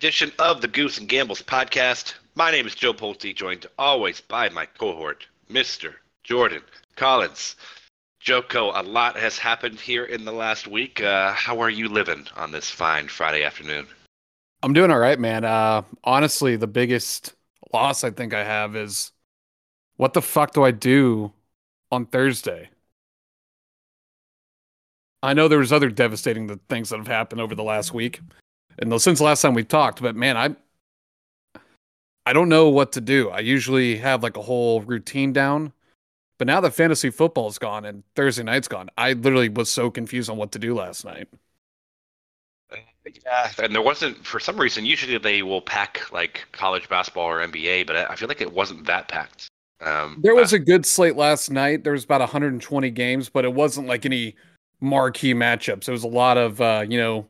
edition of the Goose and Gambles podcast. My name is Joe Pulte, joined always by my cohort, Mr. Jordan Collins. Joko, a lot has happened here in the last week. Uh, how are you living on this fine Friday afternoon? I'm doing all right, man. Uh, honestly, the biggest loss I think I have is what the fuck do I do on Thursday? I know there was other devastating things that have happened over the last week, and since the last time we talked. But man, I I don't know what to do. I usually have like a whole routine down, but now that fantasy football's gone and Thursday night's gone, I literally was so confused on what to do last night. Yeah, and there wasn't for some reason. Usually they will pack like college basketball or NBA, but I feel like it wasn't that packed. Um, there was a good slate last night. There was about 120 games, but it wasn't like any marquee matchups. It was a lot of uh, you know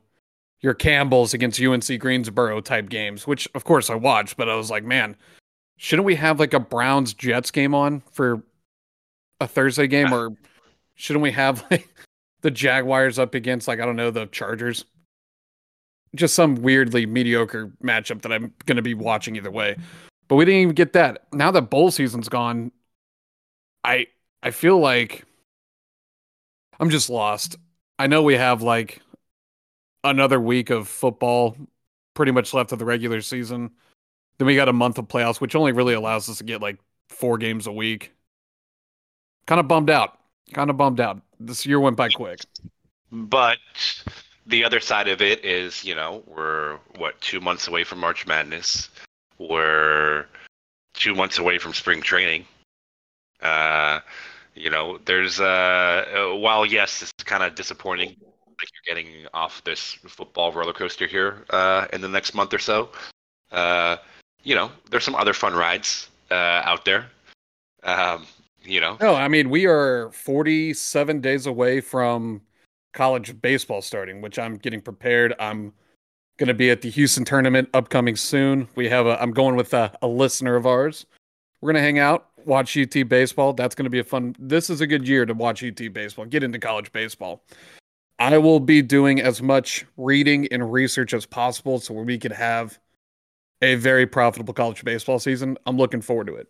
your Campbells against UNC Greensboro type games, which of course I watched, but I was like, man, shouldn't we have like a Browns Jets game on for a Thursday game, or shouldn't we have like the Jaguars up against like I don't know the Chargers? Just some weirdly mediocre matchup that I'm going to be watching either way. But we didn't even get that. Now that bowl season's gone, I I feel like I'm just lost. I know we have like another week of football pretty much left of the regular season. Then we got a month of playoffs, which only really allows us to get like four games a week. Kind of bummed out. Kind of bummed out. This year went by quick. But the other side of it is, you know, we're what two months away from March Madness. We're two months away from spring training. Uh, you know, there's uh, while yes, it's kind of disappointing, like you're getting off this football roller coaster here uh, in the next month or so. Uh, you know, there's some other fun rides uh, out there. Um, you know, no, I mean we are 47 days away from college baseball starting, which I'm getting prepared. I'm going to be at the Houston tournament upcoming soon. We have a, I'm going with a, a listener of ours. We're going to hang out, watch UT baseball. That's going to be a fun. This is a good year to watch UT baseball, get into college baseball. I will be doing as much reading and research as possible so we can have a very profitable college baseball season. I'm looking forward to it.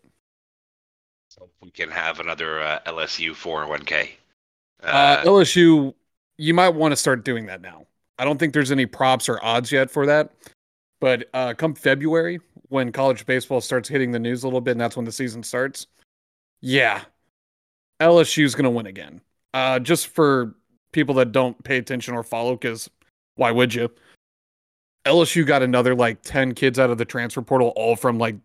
So we can have another uh, LSU 401k. Uh, uh, LSU, you might want to start doing that now. I don't think there's any props or odds yet for that. But uh, come February, when college baseball starts hitting the news a little bit, and that's when the season starts, yeah, LSU's going to win again. Uh, just for people that don't pay attention or follow, because why would you? LSU got another like 10 kids out of the transfer portal, all from like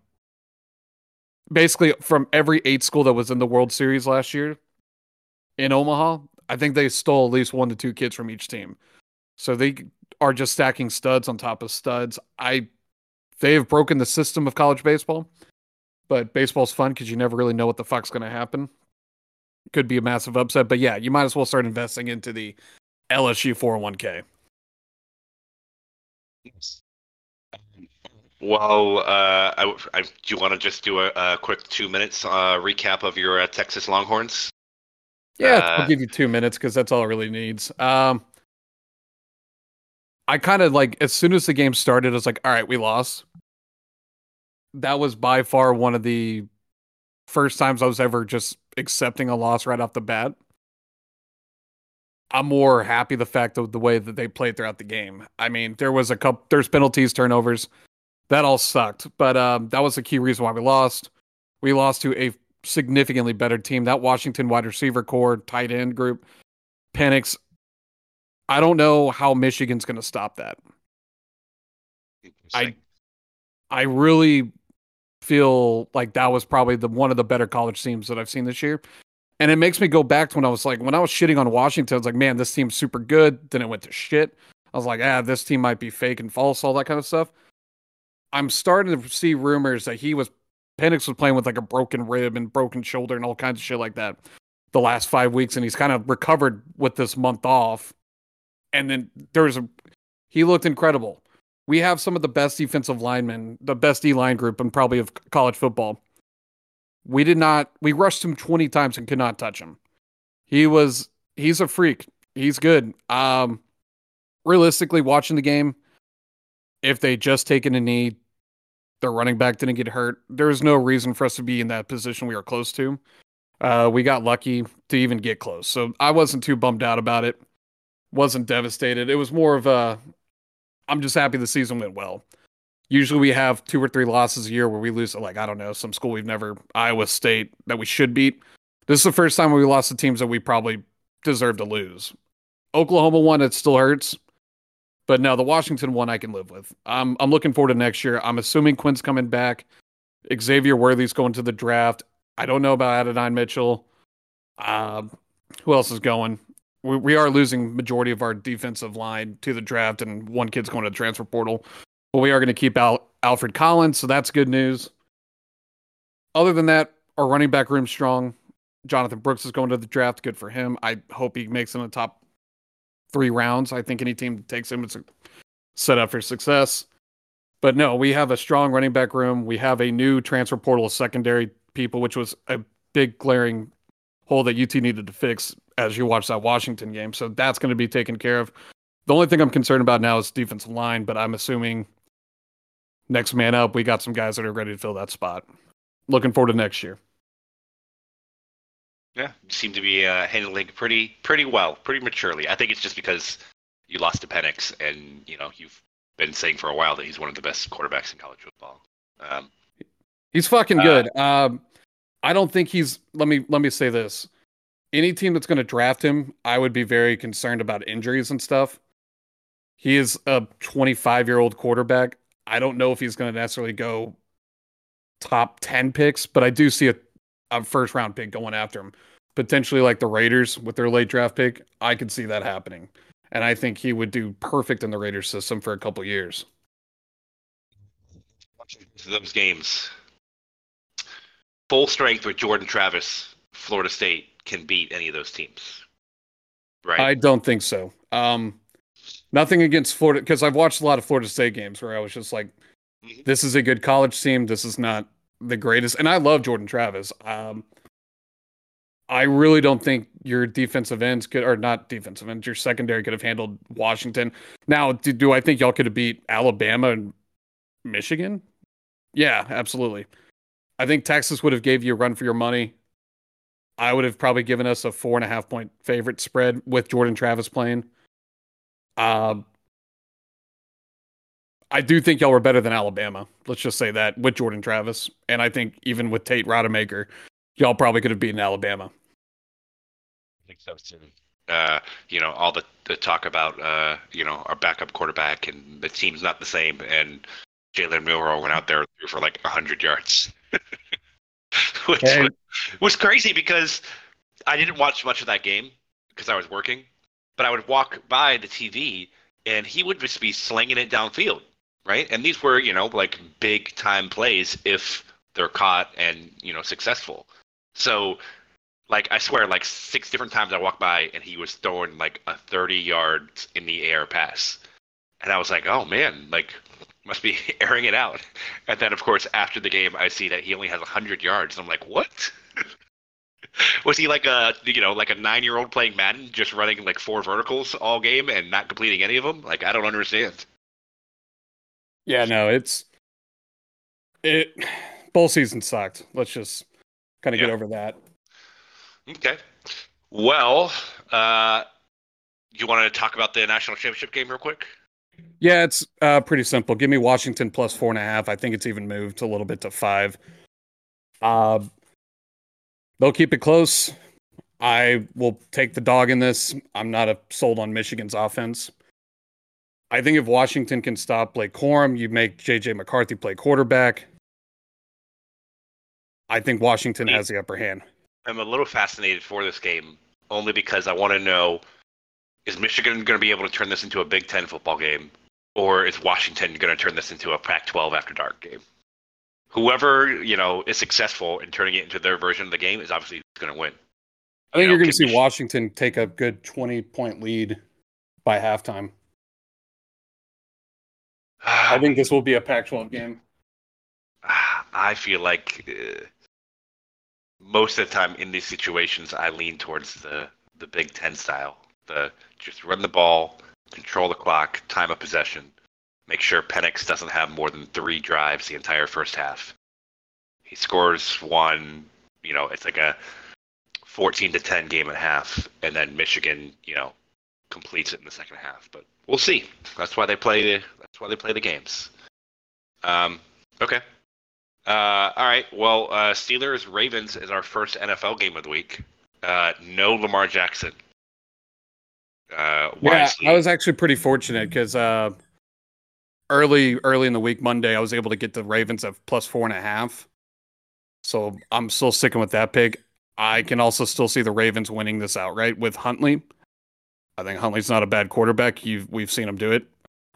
basically from every eight school that was in the World Series last year in Omaha. I think they stole at least one to two kids from each team. So they are just stacking studs on top of studs. I they have broken the system of college baseball, but baseball's fun because you never really know what the fuck's going to happen. Could be a massive upset, but yeah, you might as well start investing into the LSU 401k. Yes. Well, uh, I, I, do you want to just do a, a quick two minutes uh, recap of your uh, Texas Longhorns? Yeah, I'll uh, give you two minutes because that's all it really needs. Um, I kind of like as soon as the game started, I was like, all right, we lost. That was by far one of the first times I was ever just accepting a loss right off the bat. I'm more happy the fact of the way that they played throughout the game. I mean, there was a couple, there's penalties, turnovers, that all sucked, but um, that was the key reason why we lost. We lost to a significantly better team. That Washington wide receiver core, tight end group, Penix. I don't know how Michigan's going to stop that. I I really feel like that was probably the one of the better college teams that I've seen this year. And it makes me go back to when I was like when I was shitting on Washington, I was like, man, this team's super good. Then it went to shit. I was like, ah, this team might be fake and false, all that kind of stuff. I'm starting to see rumors that he was Penix was playing with like a broken rib and broken shoulder and all kinds of shit like that the last five weeks, and he's kind of recovered with this month off and then there's a he looked incredible. We have some of the best defensive linemen, the best D line group, and probably of college football. We did not. We rushed him 20 times and could not touch him. He was. He's a freak. He's good. Um, realistically, watching the game, if they just taken a knee, their running back didn't get hurt. There's no reason for us to be in that position we are close to. Uh, we got lucky to even get close, so I wasn't too bummed out about it. Wasn't devastated. It was more of a, I'm just happy the season went well. Usually we have two or three losses a year where we lose, like I don't know, some school we've never, Iowa State that we should beat. This is the first time we lost to teams that we probably deserve to lose. Oklahoma one, it still hurts. But no, the Washington one I can live with. I'm I'm looking forward to next year. I'm assuming Quinn's coming back. Xavier Worthy's going to the draft. I don't know about Adonai Mitchell. Uh, who else is going? We, we are losing majority of our defensive line to the draft, and one kid's going to the transfer portal. But we are going to keep out Alfred Collins, so that's good news. Other than that, our running back room strong. Jonathan Brooks is going to the draft. Good for him. I hope he makes it in the top three rounds. I think any team that takes him is set up for success. But no, we have a strong running back room. We have a new transfer portal of secondary people, which was a big glaring hole that UT needed to fix as you watch that Washington game. So that's going to be taken care of. The only thing I'm concerned about now is defensive line, but I'm assuming next man up, we got some guys that are ready to fill that spot. Looking forward to next year. Yeah, you seem to be uh, handling pretty pretty well, pretty maturely. I think it's just because you lost to Penix, and you know you've been saying for a while that he's one of the best quarterbacks in college football. Um, he's fucking good. Uh, um, I don't think he's. Let me let me say this: any team that's going to draft him, I would be very concerned about injuries and stuff. He is a 25 year old quarterback. I don't know if he's going to necessarily go top 10 picks, but I do see a a first round pick going after him. Potentially like the Raiders with their late draft pick. I could see that happening. And I think he would do perfect in the Raiders system for a couple years. Those games. Full strength with Jordan Travis, Florida State can beat any of those teams. Right? I don't think so. Um, nothing against Florida because I've watched a lot of Florida State games where I was just like, mm-hmm. this is a good college team. This is not the greatest, and I love Jordan Travis. Um, I really don't think your defensive ends could, or not defensive ends, your secondary could have handled Washington. Now, do, do I think y'all could have beat Alabama and Michigan? Yeah, absolutely. I think Texas would have gave you a run for your money. I would have probably given us a four and a half point favorite spread with Jordan Travis playing. Um, I do think y'all were better than Alabama. Let's just say that with Jordan Travis, and I think even with Tate Rodemaker, y'all probably could have beaten Alabama. I think so too. Uh, you know, all the, the talk about uh, you know our backup quarterback and the team's not the same, and Jalen Milroe went out there for like hundred yards, which was, was crazy because I didn't watch much of that game because I was working, but I would walk by the TV and he would just be slinging it downfield right? And these were, you know, like big time plays if they're caught and, you know, successful. So, like, I swear, like six different times I walked by and he was throwing like a 30 yards in the air pass. And I was like, oh man, like, must be airing it out. And then, of course, after the game, I see that he only has 100 yards. And I'm like, what? was he like a you know like a nine year old playing Madden, just running like four verticals all game and not completing any of them? Like I don't understand. Yeah, no, it's it. Bowl season sucked. Let's just kind of yeah. get over that. Okay. Well, uh, you want to talk about the national championship game real quick? Yeah, it's uh, pretty simple. Give me Washington plus four and a half. I think it's even moved a little bit to five. Uh, they'll keep it close. I will take the dog in this. I'm not a sold on Michigan's offense. I think if Washington can stop Blake Corum, you make JJ McCarthy play quarterback. I think Washington has the upper hand. I'm a little fascinated for this game only because I want to know is Michigan going to be able to turn this into a Big Ten football game, or is Washington going to turn this into a Pac-12 after dark game? Whoever you know is successful in turning it into their version of the game is obviously going to win. I think you are going to see Washington take a good 20 point lead by halftime. I think this will be a Pac-12 game. I feel like uh, most of the time in these situations, I lean towards the the Big Ten style. The just run the ball, control the clock, time of possession. make sure Penix doesn't have more than three drives the entire first half. He scores one, you know, it's like a 14 to 10 game and a half, and then Michigan, you know, completes it in the second half. But we'll see. That's why they play. That's why they play the games. Um, okay. Uh, all right. Well, uh, Steelers Ravens is our first NFL game of the week. Uh, no Lamar Jackson. Uh, yeah, I was actually pretty fortunate because uh, early early in the week, Monday, I was able to get the Ravens at plus four and a half. So I'm still sticking with that pick. I can also still see the Ravens winning this outright with Huntley. I think Huntley's not a bad quarterback. You've, we've seen him do it.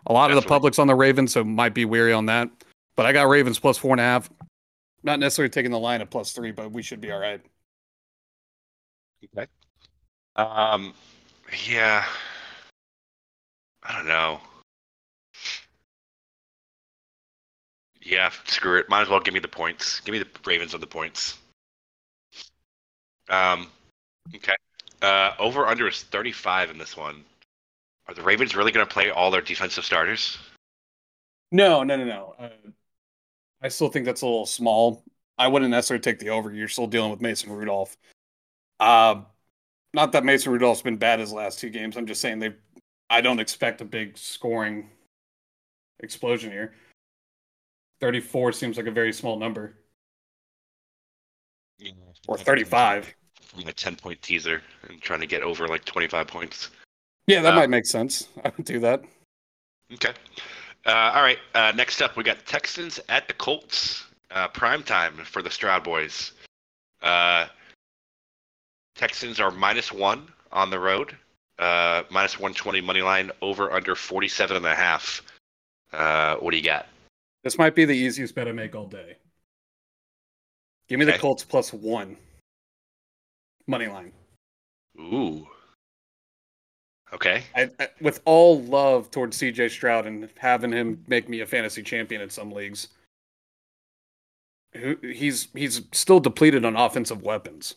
A lot Definitely. of the public's on the Ravens, so might be weary on that. But I got Ravens plus four and a half. Not necessarily taking the line at plus three, but we should be all right. Okay. Um, yeah. I don't know. Yeah, screw it. Might as well give me the points. Give me the Ravens on the points. Um, okay. Uh, over under is 35 in this one. Are the Ravens really going to play all their defensive starters? No, no, no, no. Uh, I still think that's a little small. I wouldn't necessarily take the over. You're still dealing with Mason Rudolph. Uh, not that Mason Rudolph's been bad his last two games. I'm just saying they. I don't expect a big scoring explosion here. 34 seems like a very small number. Yeah, or 35. A 10 point teaser and trying to get over like 25 points. Yeah, that uh, might make sense. I would do that. Okay. Uh, all right. Uh, next up, we got Texans at the Colts. Uh, prime time for the Stroud boys. Texans are minus one on the road. Uh, minus 120 money line over under 47 and a half. Uh, what do you got? This might be the easiest bet I make all day. Give me okay. the Colts plus one money line. Ooh. Okay. I, I, with all love towards CJ Stroud and having him make me a fantasy champion in some leagues, he's he's still depleted on offensive weapons.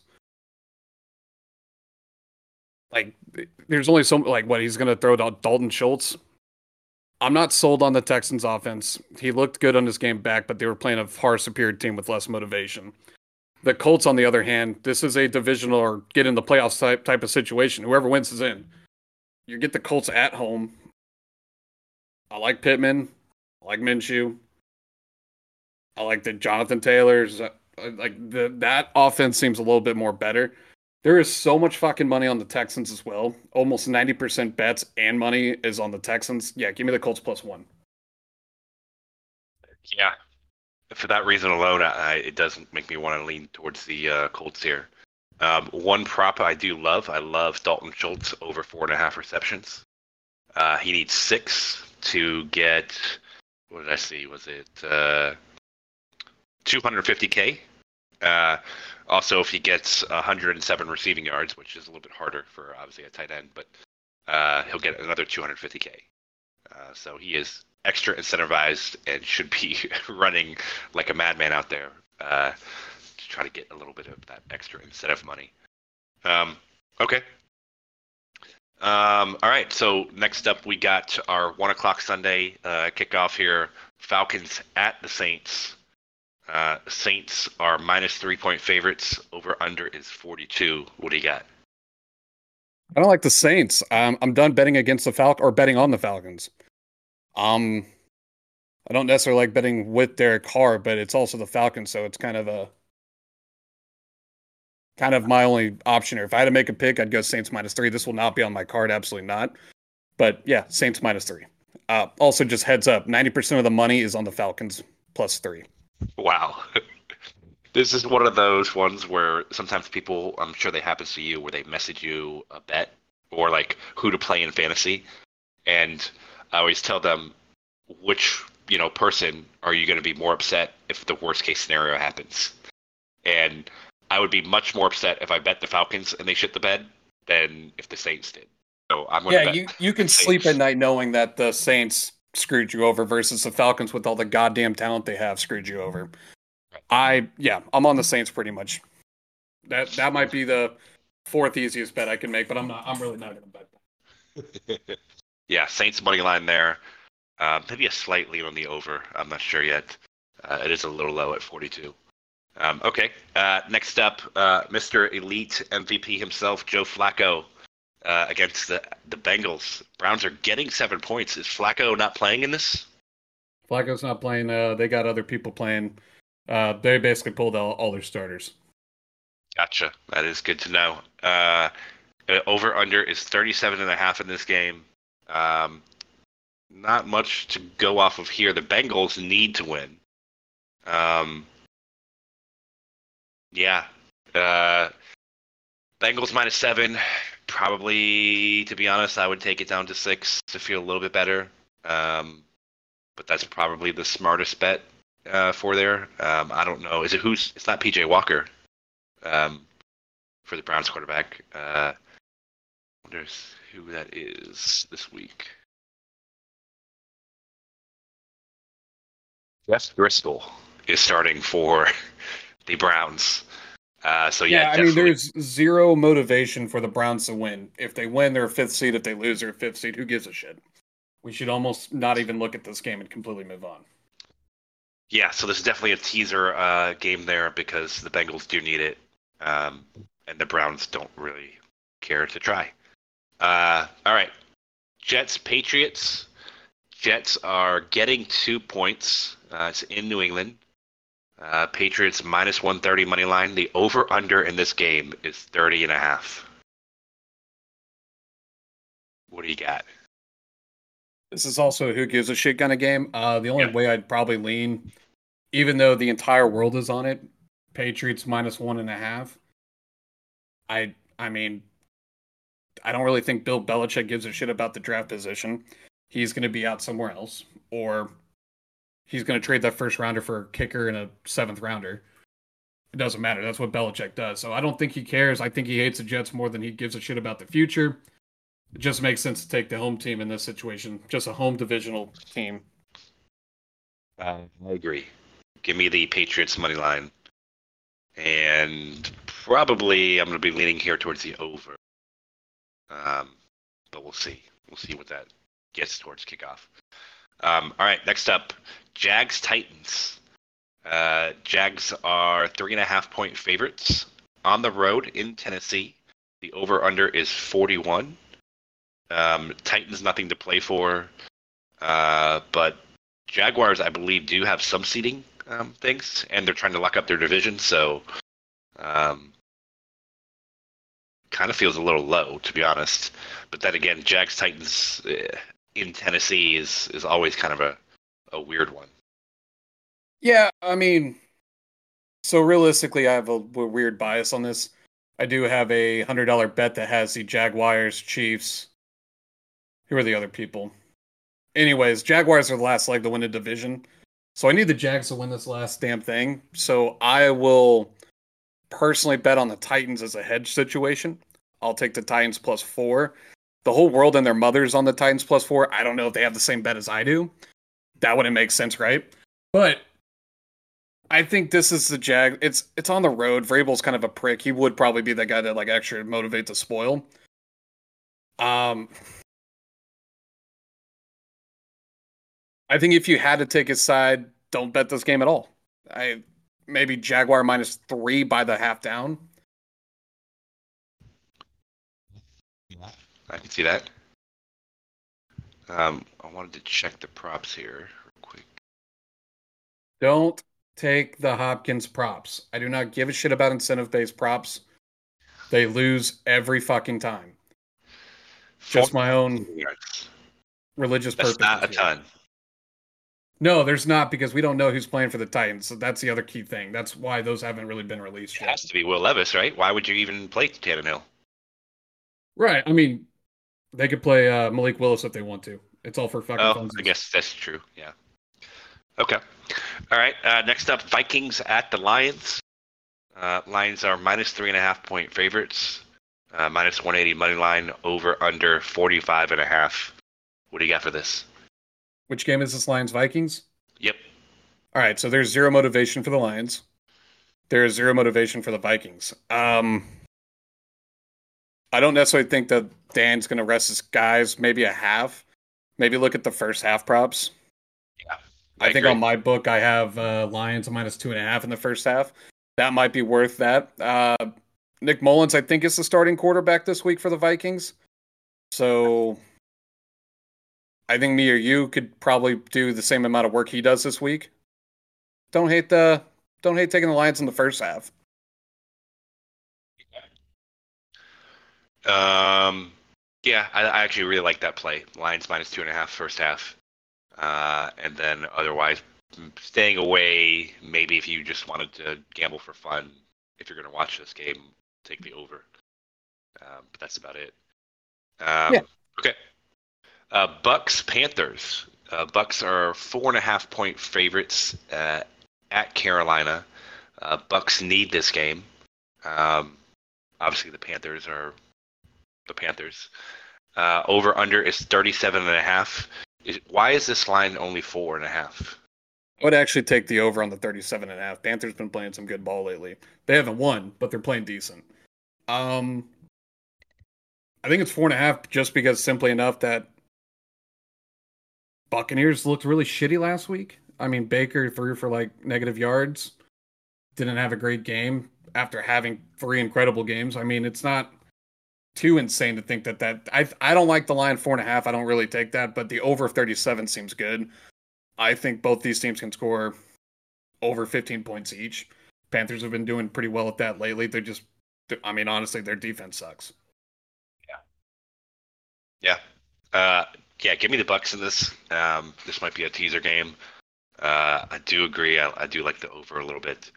Like, there's only so like what he's to throw Dalton Schultz. I'm not sold on the Texans offense. He looked good on his game back, but they were playing a far superior team with less motivation. The Colts, on the other hand, this is a divisional or get in the playoffs type type of situation. Whoever wins is in you get the Colts at home. I like Pittman. I like Minshew. I like the Jonathan Taylor's. Uh, like the that offense seems a little bit more better. There is so much fucking money on the Texans as well. Almost ninety percent bets and money is on the Texans. Yeah, give me the Colts plus one. Yeah, for that reason alone, I, it doesn't make me want to lean towards the uh, Colts here. Um, one prop I do love, I love Dalton Schultz over four and a half receptions. Uh, he needs six to get, what did I see? Was it uh, 250K? Also, if he gets 107 receiving yards, which is a little bit harder for obviously a tight end, but uh, he'll get another 250K. Uh, so he is extra incentivized and should be running like a madman out there. Uh, to try to get a little bit of that extra incentive money. Um, okay. Um, all right. So next up, we got our one o'clock Sunday uh, kickoff here. Falcons at the Saints. Uh, Saints are minus three point favorites. Over under is forty two. What do you got? I don't like the Saints. Um, I'm done betting against the Falcons or betting on the Falcons. Um, I don't necessarily like betting with Derek Carr, but it's also the Falcons, so it's kind of a kind of my only option here. If I had to make a pick, I'd go Saints minus three. This will not be on my card, absolutely not. But yeah, Saints minus three. Uh, also, just heads up: ninety percent of the money is on the Falcons plus three. Wow. this is one of those ones where sometimes people, I'm sure they happens to you, where they message you a bet or like who to play in fantasy, and I always tell them which you know person are you going to be more upset if the worst case scenario happens, and I would be much more upset if I bet the Falcons and they shit the bed than if the Saints did. So I'm going yeah, you you can sleep at night knowing that the Saints screwed you over versus the Falcons with all the goddamn talent they have screwed you over. I yeah, I'm on the Saints pretty much. That that might be the fourth easiest bet I can make, but I'm not. I'm really not going to bet that. yeah, Saints money line there. Uh, maybe a slight lean on the over. I'm not sure yet. Uh, it is a little low at 42. Um, okay. Uh, next up, uh, Mr. Elite MVP himself, Joe Flacco, uh, against the the Bengals. Browns are getting seven points. Is Flacco not playing in this? Flacco's not playing. Uh, they got other people playing. Uh, they basically pulled all, all their starters. Gotcha. That is good to know. Uh, uh over under is 37 and a half in this game. Um, not much to go off of here. The Bengals need to win. Um, yeah. Uh, Bengals minus seven. Probably, to be honest, I would take it down to six to feel a little bit better. Um, but that's probably the smartest bet uh, for there. Um, I don't know. Is it who's? It's not PJ Walker um, for the Browns quarterback. Uh, wonders who that is this week. Jeff Driskel is starting for the Browns. Uh, so yeah, yeah I mean, there's zero motivation for the Browns to win. If they win, they're a fifth seed. If they lose, they're a fifth seed. Who gives a shit? We should almost not even look at this game and completely move on. Yeah, so this is definitely a teaser uh, game there because the Bengals do need it, um, and the Browns don't really care to try. Uh, all right, Jets Patriots. Jets are getting two points. Uh, it's in New England. Uh, Patriots minus 130 money line. The over under in this game is 30 and a half. What do you got? This is also a who gives a shit kind of game. Uh, the only way I'd probably lean, even though the entire world is on it, Patriots minus one and a half. I I mean, I don't really think Bill Belichick gives a shit about the draft position. He's going to be out somewhere else, or he's going to trade that first rounder for a kicker and a seventh rounder. It doesn't matter. That's what Belichick does. So I don't think he cares. I think he hates the Jets more than he gives a shit about the future. It just makes sense to take the home team in this situation, just a home divisional team. Uh, I agree. Give me the Patriots money line, and probably I'm going to be leaning here towards the over. Um, but we'll see. We'll see what that gets towards kickoff. Um, all right, next up, Jags Titans. Uh, Jags are three and a half point favorites on the road in Tennessee. The over under is 41. Um, Titans nothing to play for, uh, but Jaguars I believe do have some seeding um, things, and they're trying to lock up their division. So, um, kind of feels a little low to be honest. But then again, Jags Titans uh, in Tennessee is is always kind of a a weird one. Yeah, I mean, so realistically, I have a, a weird bias on this. I do have a hundred dollar bet that has the Jaguars, Chiefs. Who are the other people? Anyways, Jaguars are the last leg to win a division. So I need the Jags to win this last damn thing. So I will personally bet on the Titans as a hedge situation. I'll take the Titans plus four. The whole world and their mothers on the Titans plus four. I don't know if they have the same bet as I do. That wouldn't make sense, right? But I think this is the Jag. It's it's on the road. Vrabel's kind of a prick. He would probably be that guy that like actually motivate to spoil. Um, I think if you had to take his side, don't bet this game at all. I maybe Jaguar minus three by the half down. I can see that. Um, I wanted to check the props here real quick. Don't take the Hopkins props. I do not give a shit about incentive based props. They lose every fucking time. Just my own religious That's purpose. Not a ton. No, there's not because we don't know who's playing for the Titans. So that's the other key thing. That's why those haven't really been released it yet. has to be Will Levis, right? Why would you even play Tannehill? Right. I mean, they could play uh, Malik Willis if they want to. It's all for fucking. Oh, I guess that's true. Yeah. Okay. All right. Uh, next up, Vikings at the Lions. Uh, Lions are minus three and a half point favorites. Uh, minus 180 money line over under 45 and a half. What do you got for this? Which game is this Lions Vikings? Yep. All right. So there's zero motivation for the Lions. There is zero motivation for the Vikings. Um, I don't necessarily think that Dan's going to rest his guys. Maybe a half. maybe look at the first half props. Yeah, I, I think on my book I have uh, Lions minus two and a half in the first half. That might be worth that. Uh, Nick Mullens, I think, is the starting quarterback this week for the Vikings. So I think me or you could probably do the same amount of work he does this week. Don't hate the don't hate taking the Lions in the first half. Um, yeah, I, I actually really like that play. Lions minus two and a half first half, uh, and then otherwise staying away. Maybe if you just wanted to gamble for fun, if you're going to watch this game, take the over. Um, but that's about it. Um, yeah. Okay. Uh, Bucks Panthers. Uh, Bucks are four and a half point favorites uh, at Carolina. Uh, Bucks need this game. Um, obviously, the Panthers are the Panthers. Uh, over under is 37 and a half. Is, why is this line only four and a half? I would actually take the over on the 37 and a half. Panthers been playing some good ball lately. They haven't won, but they're playing decent. Um, I think it's four and a half just because simply enough that Buccaneers looked really shitty last week. I mean, Baker threw for like negative yards, didn't have a great game after having three incredible games. I mean, it's not too insane to think that that I I don't like the line four and a half. I don't really take that, but the over thirty seven seems good. I think both these teams can score over fifteen points each. Panthers have been doing pretty well at that lately. They're just, I mean, honestly, their defense sucks. Yeah, yeah, uh, yeah. Give me the Bucks in this. Um, this might be a teaser game. Uh, I do agree. I, I, do like the over a little bit.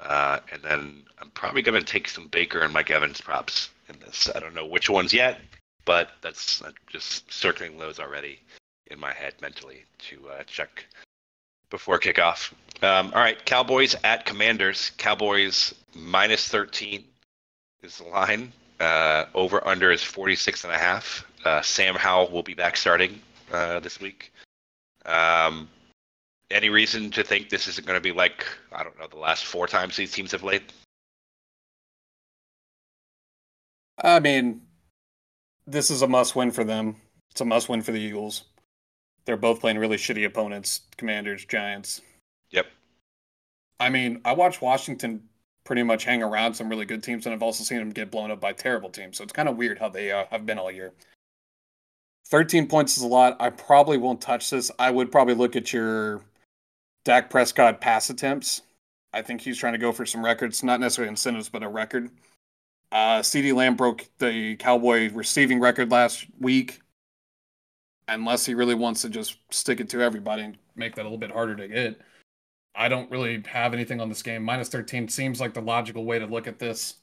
Uh, and then I'm probably going to take some Baker and Mike Evans props in this. I don't know which ones yet, but that's I'm just circling those already in my head mentally to uh, check before kickoff. Um, all right, Cowboys at Commanders. Cowboys minus 13 is the line. Uh, over under is 46 and a half. Uh, Sam Howell will be back starting uh, this week. Um, any reason to think this isn't going to be like I don't know the last four times these teams have played? I mean, this is a must-win for them. It's a must-win for the Eagles. They're both playing really shitty opponents: Commanders, Giants. Yep. I mean, I watched Washington pretty much hang around some really good teams, and I've also seen them get blown up by terrible teams. So it's kind of weird how they uh, have been all year. 13 points is a lot. I probably won't touch this. I would probably look at your Dak Prescott pass attempts. I think he's trying to go for some records, not necessarily incentives, but a record. Uh, CeeDee Lamb broke the Cowboy receiving record last week. Unless he really wants to just stick it to everybody and make that a little bit harder to get. I don't really have anything on this game. Minus 13 seems like the logical way to look at this.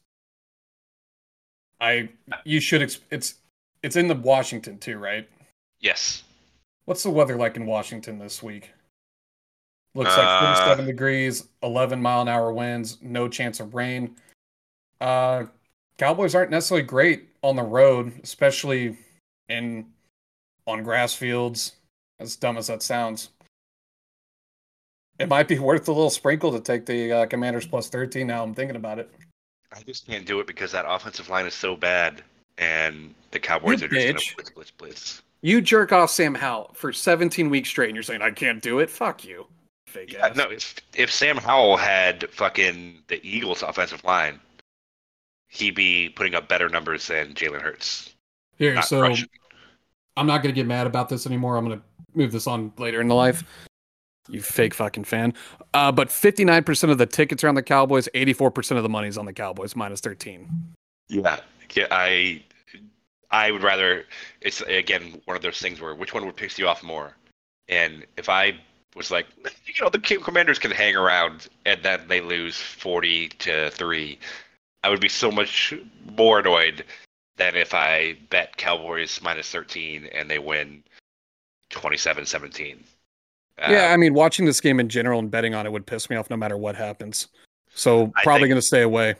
I you should it's it's in the Washington too, right? Yes. What's the weather like in Washington this week? Looks like 47 uh, degrees, 11 mile an hour winds, no chance of rain. Uh, Cowboys aren't necessarily great on the road, especially in on grass fields. As dumb as that sounds, it might be worth a little sprinkle to take the uh, Commanders plus 13. Now I'm thinking about it. I just can't do it because that offensive line is so bad, and the Cowboys you are just going to blitz, blitz, blitz. You jerk off Sam Howell for 17 weeks straight, and you're saying I can't do it. Fuck you fake yeah, ass. No, if if Sam Howell had fucking the Eagles' offensive line, he'd be putting up better numbers than Jalen Hurts. Here, so Russian. I'm not gonna get mad about this anymore. I'm gonna move this on later in the life. You fake fucking fan. Uh, but 59% of the tickets are on the Cowboys. 84% of the money's on the Cowboys, minus 13. Yeah, yeah. I I would rather. It's again one of those things where which one would piss you off more. And if I was like, you know, the Commanders can hang around and then they lose 40 to 3. I would be so much more annoyed than if I bet Cowboys minus 13 and they win 27 17. yeah, I mean, watching this game in general and betting on it would piss me off no matter what happens. So, probably going to stay away.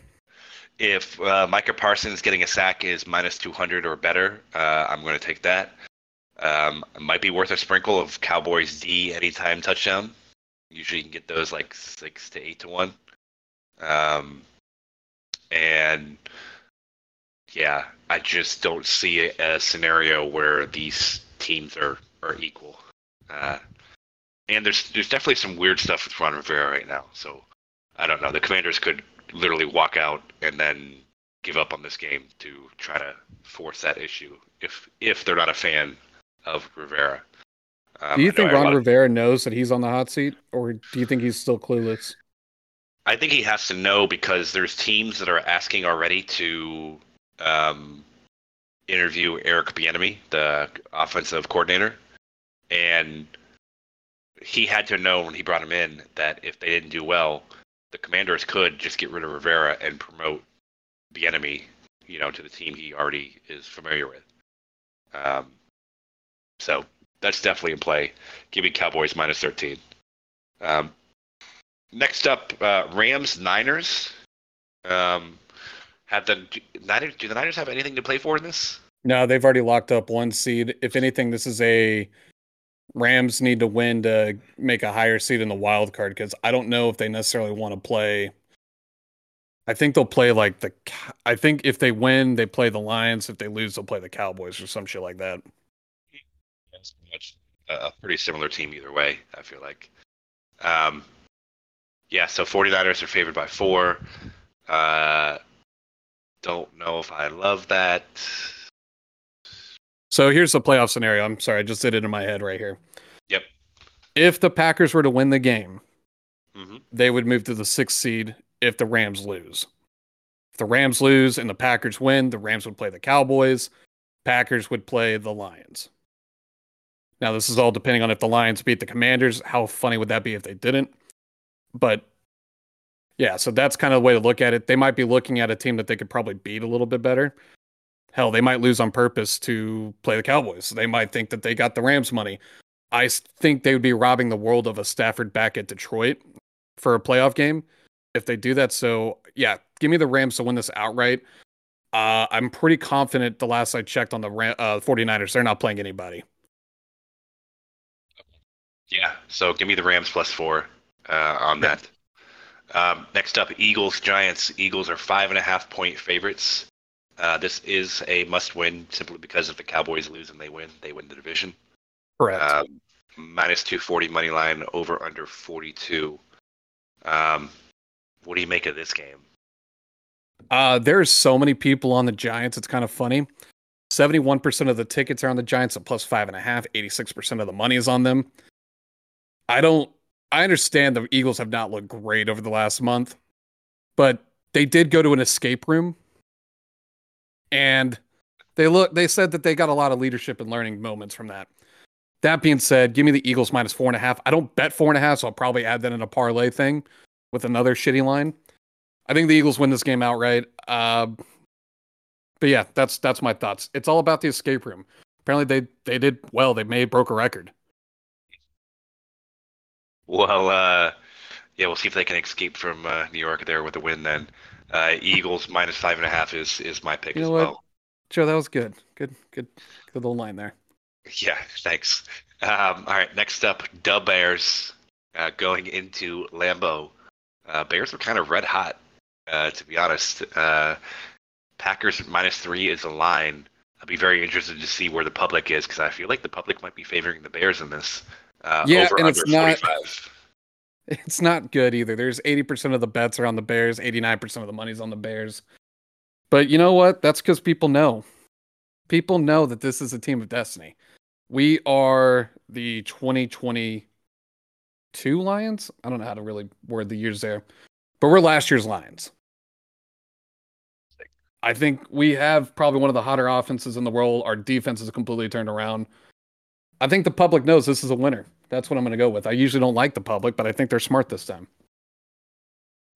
If uh, Micah Parsons getting a sack is minus 200 or better, uh, I'm going to take that. Um, it might be worth a sprinkle of Cowboys D anytime touchdown. Usually you can get those like six to eight to one. Um, and yeah, I just don't see a, a scenario where these teams are are equal. Uh, and there's there's definitely some weird stuff with Ron Rivera right now. So I don't know. The Commanders could literally walk out and then give up on this game to try to force that issue if if they're not a fan of Rivera. Um, do you think Ron Rivera knows that he's on the hot seat, or do you think he's still clueless? I think he has to know because there's teams that are asking already to um, interview Eric Bieniemy, the offensive coordinator, and he had to know when he brought him in that if they didn't do well, the Commanders could just get rid of Rivera and promote Bieniemy, you know, to the team he already is familiar with. Um, so that's definitely in play. Give me Cowboys minus 13. Um, next up, uh, Rams Niners. Um, have the Niners? Do the Niners have anything to play for in this? No, they've already locked up one seed. If anything, this is a Rams need to win to make a higher seed in the wild card because I don't know if they necessarily want to play. I think they'll play like the. I think if they win, they play the Lions. If they lose, they'll play the Cowboys or some shit like that. That's much a pretty similar team either way. I feel like. Um, yeah, so 49ers are favored by four. Uh, don't know if I love that. So here's the playoff scenario. I'm sorry, I just did it in my head right here. Yep. If the Packers were to win the game, mm-hmm. they would move to the sixth seed if the Rams lose. If the Rams lose and the Packers win, the Rams would play the Cowboys. Packers would play the Lions. Now, this is all depending on if the Lions beat the Commanders. How funny would that be if they didn't? But yeah, so that's kind of the way to look at it. They might be looking at a team that they could probably beat a little bit better. Hell, they might lose on purpose to play the Cowboys. They might think that they got the Rams money. I think they would be robbing the world of a Stafford back at Detroit for a playoff game if they do that. So, yeah, give me the Rams to win this outright. Uh, I'm pretty confident the last I checked on the uh, 49ers, they're not playing anybody. Yeah, so give me the Rams plus four uh, on yeah. that. Um, next up, Eagles Giants. Eagles are five and a half point favorites. Uh, this is a must-win simply because if the Cowboys lose and they win, they win the division. Correct. Uh, minus two forty money line over under forty two. Um, what do you make of this game? Uh, there's so many people on the Giants. It's kind of funny. 71% of the tickets are on the Giants at plus five and a half. 86% of the money is on them. I don't, I understand the Eagles have not looked great over the last month, but they did go to an escape room and they look they said that they got a lot of leadership and learning moments from that. That being said, give me the Eagles minus four and a half. I don't bet four and a half, so I'll probably add that in a parlay thing with another shitty line. I think the Eagles win this game outright. Uh, but yeah, that's that's my thoughts. It's all about the escape room. Apparently they they did well. They may broke a record. Well, uh, yeah, we'll see if they can escape from uh, New York there with a win then. Uh, Eagles minus five and a half is is my pick you know as what? well. Joe, that was good. Good, good, good little line there. Yeah, thanks. Um, all right, next up, the Bears uh, going into Lambeau. Uh, Bears are kind of red hot, uh, to be honest. Uh, Packers minus three is a line. I'd be very interested to see where the public is because I feel like the public might be favoring the Bears in this. Uh, yeah, and it's not. It's not good either. There's 80% of the bets are on the Bears, 89% of the money's on the Bears. But you know what? That's because people know. People know that this is a team of destiny. We are the 2022 Lions. I don't know how to really word the years there, but we're last year's Lions. I think we have probably one of the hotter offenses in the world. Our defense is completely turned around. I think the public knows this is a winner. That's what I'm going to go with. I usually don't like the public, but I think they're smart this time.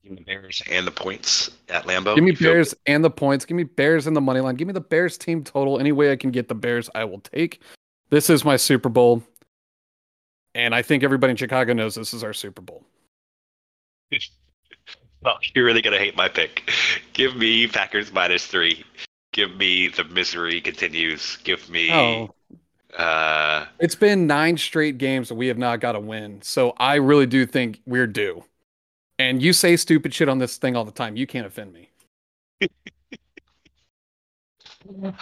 Give me Bears and the points at Lambeau. Give me Bears and the points. Give me Bears and the money line. Give me the Bears team total. Any way I can get the Bears, I will take. This is my Super Bowl. And I think everybody in Chicago knows this is our Super Bowl. well, you're really going to hate my pick. Give me Packers minus three. Give me the misery continues. Give me oh. Uh, it's been nine straight games that we have not got a win. So I really do think we're due. And you say stupid shit on this thing all the time. You can't offend me.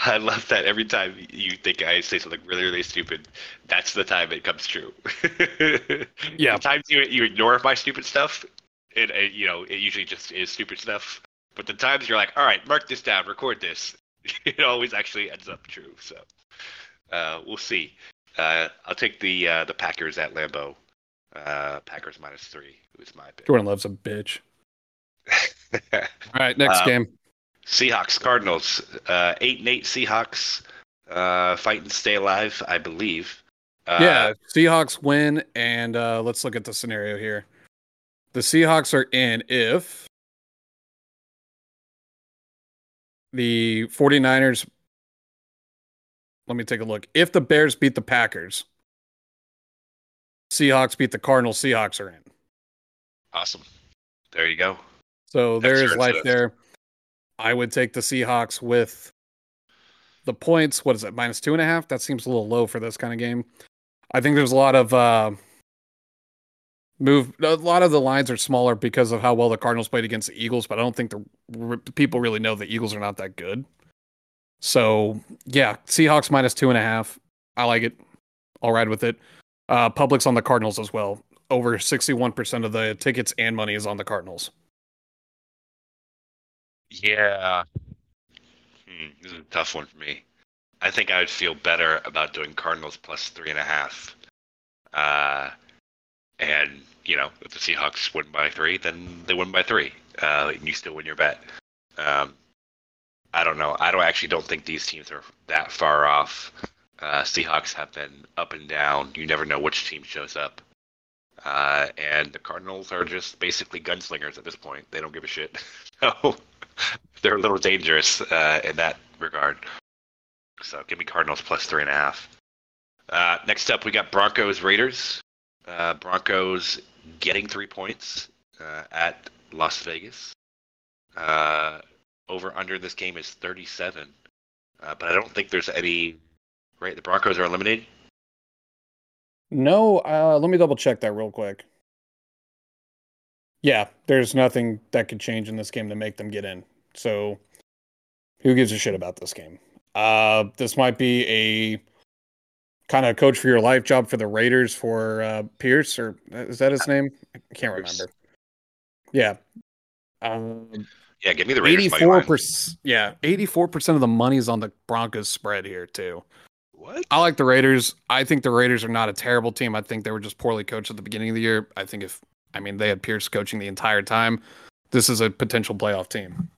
I love that every time you think I say something really, really stupid, that's the time it comes true. Yeah. The times you you ignore my stupid stuff, it, it you know it usually just is stupid stuff. But the times you're like, all right, mark this down, record this, it always actually ends up true. So uh, we'll see. Uh, I'll take the uh, the Packers at Lambeau. Uh, Packers minus three was my pick. Jordan loves a bitch. All right, next Uh, game. Seahawks Cardinals uh, eight and eight Seahawks uh, fight and stay alive, I believe. Uh, yeah, Seahawks win, and uh, let's look at the scenario here. The Seahawks are in if the 49ers. Let me take a look. If the Bears beat the Packers, Seahawks beat the Cardinals, Seahawks are in. awesome. There you go. So there That's is life so- there. I would take the Seahawks with the points. What is it? Minus two and a half? That seems a little low for this kind of game. I think there's a lot of uh, move. A lot of the lines are smaller because of how well the Cardinals played against the Eagles, but I don't think the r- people really know the Eagles are not that good. So yeah, Seahawks minus two and a half. I like it. I'll ride with it. Uh, public's on the Cardinals as well. Over 61% of the tickets and money is on the Cardinals. Yeah. Hmm, this is a tough one for me. I think I would feel better about doing Cardinals plus three and a half. Uh, and you know, if the Seahawks win by three, then they win by three, uh, and you still win your bet. Um, I don't know. I don't actually don't think these teams are that far off. Uh, Seahawks have been up and down. You never know which team shows up. Uh, and the Cardinals are just basically gunslingers at this point. They don't give a shit. So they're a little dangerous uh, in that regard. So give me Cardinals plus three and a half. Uh, next up, we got Broncos Raiders. Uh, Broncos getting three points uh, at Las Vegas. Uh, over under this game is 37. Uh, but I don't think there's any. Right, the Broncos are eliminated. No, uh, let me double check that real quick. Yeah, there's nothing that could change in this game to make them get in. So, who gives a shit about this game? Uh, this might be a kind of coach for your life job for the Raiders for uh, Pierce, or is that his name? I can't remember. Yeah. Um, Yeah, give me the Raiders. Eighty-four percent. Yeah, eighty-four percent of the money is on the Broncos spread here too. What? I like the Raiders. I think the Raiders are not a terrible team. I think they were just poorly coached at the beginning of the year. I think if I mean they had Pierce coaching the entire time, this is a potential playoff team.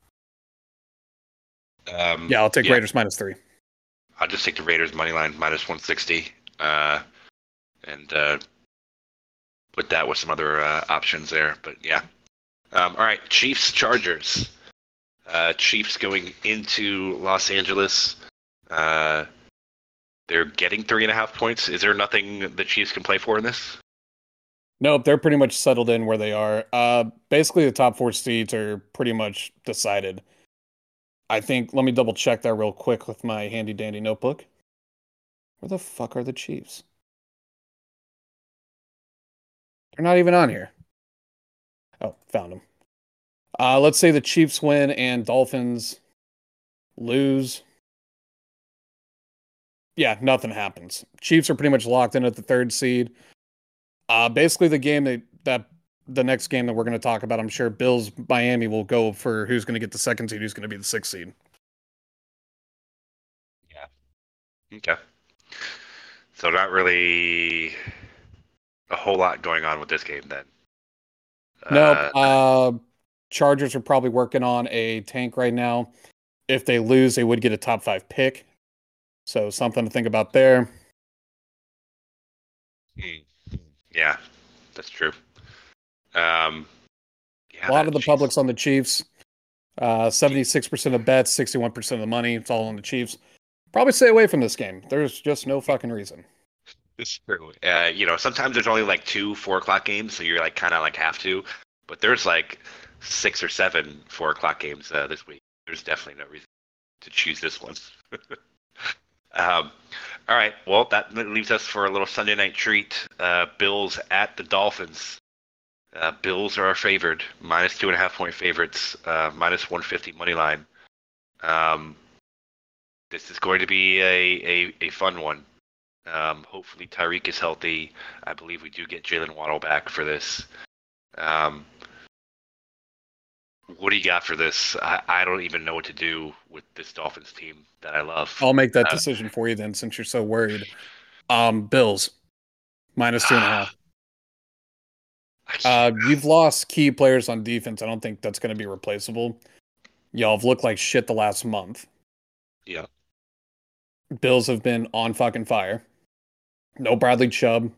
Um, Yeah, I'll take Yeah. Raiders minus three. I'll just take the Raiders money line minus 160, uh, and uh, put that with some other uh, options there. But yeah, um, all right. Chiefs Chargers. Uh, Chiefs going into Los Angeles. Uh, they're getting three and a half points. Is there nothing the Chiefs can play for in this? Nope, they're pretty much settled in where they are. Uh, basically, the top four seeds are pretty much decided. I think. Let me double check that real quick with my handy dandy notebook. Where the fuck are the Chiefs? They're not even on here. Oh, found them. Uh, let's say the Chiefs win and Dolphins lose. Yeah, nothing happens. Chiefs are pretty much locked in at the third seed. Uh, basically, the game that that the next game that we're going to talk about, I'm sure Bills Miami will go for who's going to get the second seed, who's going to be the sixth seed. Yeah. Okay. So not really a whole lot going on with this game then. Nope. Uh, Uh, Chargers are probably working on a tank right now. If they lose, they would get a top five pick. So something to think about there. Hmm. Yeah, that's true. Um, yeah, a lot of the Chiefs- public's on the Chiefs. Uh, 76% of bets, 61% of the money. It's all on the Chiefs. Probably stay away from this game. There's just no fucking reason. It's true. Uh, you know, sometimes there's only like two four o'clock games, so you're like kind of like have to. But there's like six or seven four o'clock games uh, this week. There's definitely no reason to choose this one. um, all right. Well, that leaves us for a little Sunday night treat. Uh, Bills at the Dolphins. Uh, Bills are our favored, minus two and a half point favorites, uh, minus 150 money line. Um, this is going to be a, a, a fun one. Um, hopefully Tyreek is healthy. I believe we do get Jaylen Waddle back for this. Um, what do you got for this? I, I don't even know what to do with this Dolphins team that I love. I'll make that Uh, decision for you then, since you're so worried. Um, Bills minus two and a half. Uh, you've lost key players on defense. I don't think that's going to be replaceable. Y'all have looked like shit the last month. yeah. Bills have been on fucking fire. No Bradley Chubb.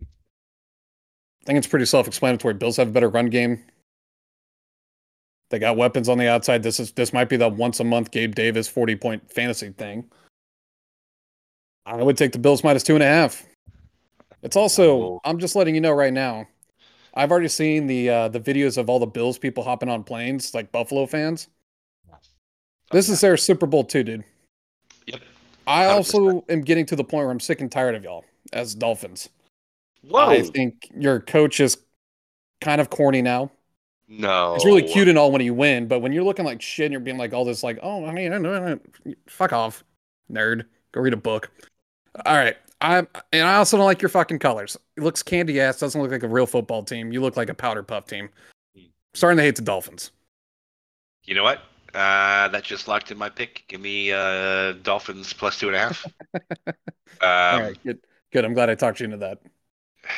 I think it's pretty self-explanatory. Bills have a better run game. They got weapons on the outside. This is this might be the once a month Gabe Davis 40 point fantasy thing. I would take the Bills minus two and a half. It's also I'm just letting you know right now. I've already seen the uh, the videos of all the Bills people hopping on planes, like Buffalo fans. This is their Super Bowl too, dude. Yep. I 100%. also am getting to the point where I'm sick and tired of y'all as Dolphins. Whoa. I think your coach is kind of corny now. no. It's really cute and all when you win, but when you're looking like shit and you're being like all this, like, oh, I mean, I know, fuck off, nerd. Go read a book. All right. I and I also don't like your fucking colors. It looks candy ass. Doesn't look like a real football team. You look like a powder puff team. Hmm. Starting to hate the Dolphins. You know what? Uh, that just locked in my pick. Give me uh, Dolphins plus two and a half. um, all right, good. Good. I'm glad I talked you into that.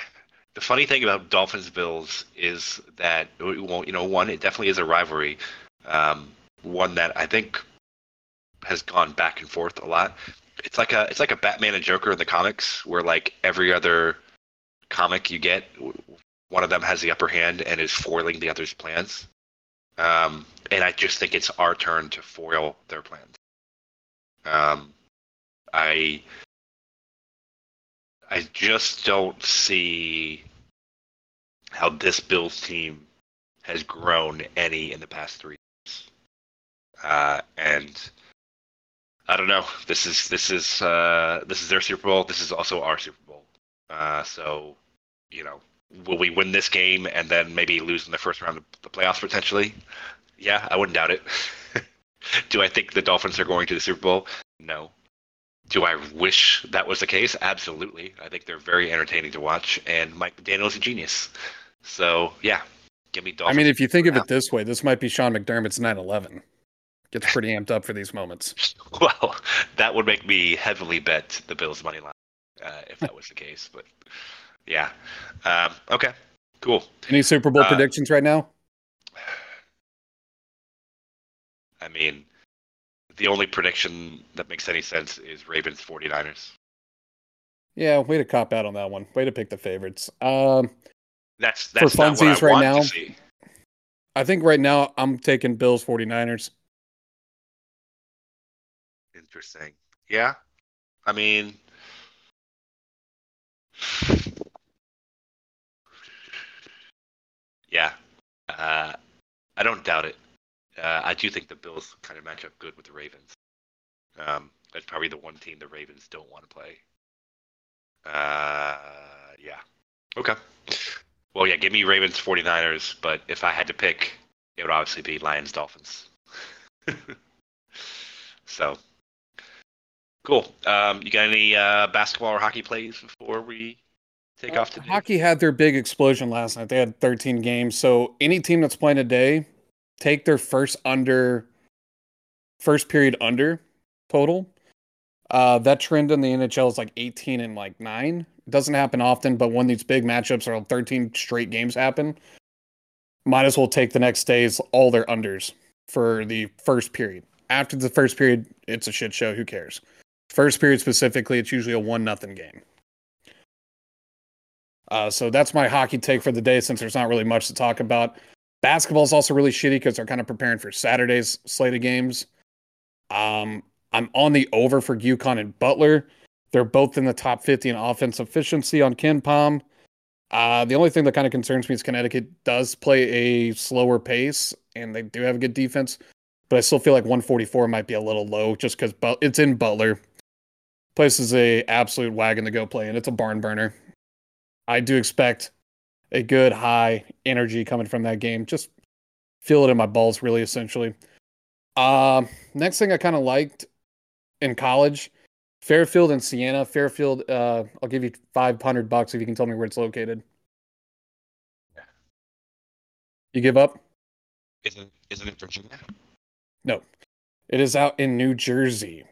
The funny thing about Dolphins Bills is that well, you know, one, it definitely is a rivalry. Um, one that I think has gone back and forth a lot. It's like a it's like a Batman and Joker in the comics, where like every other comic you get, one of them has the upper hand and is foiling the other's plans. Um, and I just think it's our turn to foil their plans. Um, I I just don't see how this Bills team has grown any in the past three years. Uh, and I don't know. This is this is uh, this is their Super Bowl. This is also our Super Bowl. Uh, so, you know, will we win this game and then maybe lose in the first round of the playoffs potentially? Yeah, I wouldn't doubt it. Do I think the Dolphins are going to the Super Bowl? No. Do I wish that was the case? Absolutely. I think they're very entertaining to watch, and Mike McDaniel's a genius. So yeah, give me Dolphins. I mean, if you think of it this way, this might be Sean McDermott's 9/11. Gets pretty amped up for these moments. well, that would make me heavily bet the Bills money line uh, if that was the case. But yeah, um, okay, cool. Any Super Bowl Uh, predictions right now? I mean, the only prediction that makes any sense is Ravens 49ers. Yeah, way to cop out on that one. Way to pick the favorites. Um, That's that's For not what I funsies right now. I think right now I'm taking Bills 49ers. Interesting. Yeah. I mean, yeah. Uh, I don't doubt it. Uh, I do think the Bills kind of match up good with the Ravens. Um, that's probably the one team the Ravens don't want to play. Uh, yeah. Okay. Well, yeah, give me Ravens 49ers, but if I had to pick, it would obviously be Lions Dolphins. so, cool. Um, you got any uh, basketball or hockey plays before we take off today? Hockey had their big explosion last night. They had 13 games. So any team that's playing today, take their first under, first period under total. Uh, that trend in the NHL is like 18 and like nine. It doesn't happen often, but when these big matchups or 13 straight games happen, might as well take the next day's all their unders for the first period. After the first period, it's a shit show. Who cares? First period specifically, it's usually a one nothing game. Uh, so that's my hockey take for the day since there's not really much to talk about. Basketball is also really shitty because they're kind of preparing for Saturday's slate of games. Um, I'm on the over for UConn and Butler. They're both in the top 50 in offense efficiency on KenPom. Uh, the only thing that kind of concerns me is Connecticut does play a slower pace and they do have a good defense, but I still feel like 144 might be a little low just because but- it's in Butler. Place is a absolute wagon to go play, and it's a barn burner. I do expect a good high energy coming from that game. Just feel it in my balls, really, essentially. Um, next thing I kind of liked in college. Fairfield and Siena. Fairfield, uh, I'll give you five hundred bucks if you can tell me where it's located. You give up? Isn't isn't it Virginia? No, it is out in New Jersey.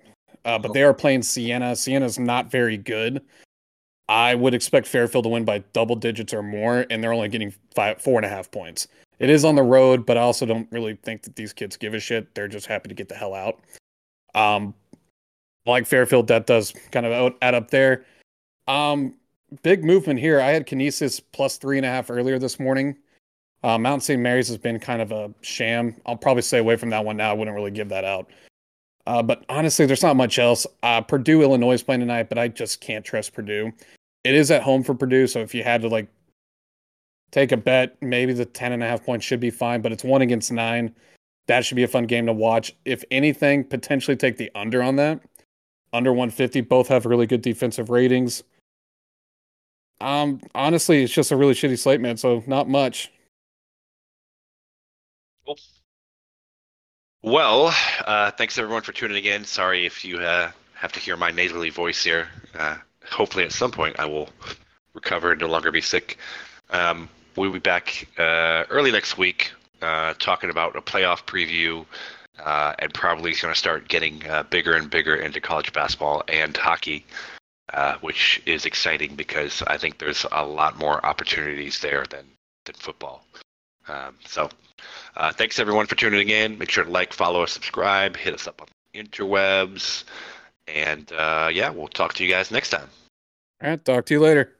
Uh, but they are playing Siena. Siena's not very good. I would expect Fairfield to win by double digits or more, and they're only getting five, four and a half points. It is on the road, but I also don't really think that these kids give a shit. They're just happy to get the hell out. Um, like Fairfield, that does kind of add up there. Um, big movement here. I had Canisius plus three and a half earlier this morning. Uh, Mount St. Mary's has been kind of a sham. I'll probably stay away from that one now. I wouldn't really give that out. Uh, but honestly, there's not much else. Uh, Purdue, Illinois is playing tonight, but I just can't trust Purdue. It is at home for Purdue, so if you had to like take a bet, maybe the 10 and a half points should be fine, but it's one against nine. That should be a fun game to watch. If anything, potentially take the under on that. Under 150, both have really good defensive ratings. Um, honestly, it's just a really shitty slate, man. So not much. Cool. Well, uh, thanks everyone for tuning in. Sorry if you uh, have to hear my nasally voice here. Uh, hopefully, at some point, I will recover and no longer be sick. Um, we'll be back uh, early next week uh, talking about a playoff preview uh, and probably going to start getting bigger and bigger into college basketball and hockey. which is exciting because I think there's a lot more opportunities there than than football. Um, so uh, thanks everyone for tuning in. Make sure to like, follow, subscribe, hit us up on the interwebs, and uh, yeah, we'll talk to you guys next time. All right, talk to you later.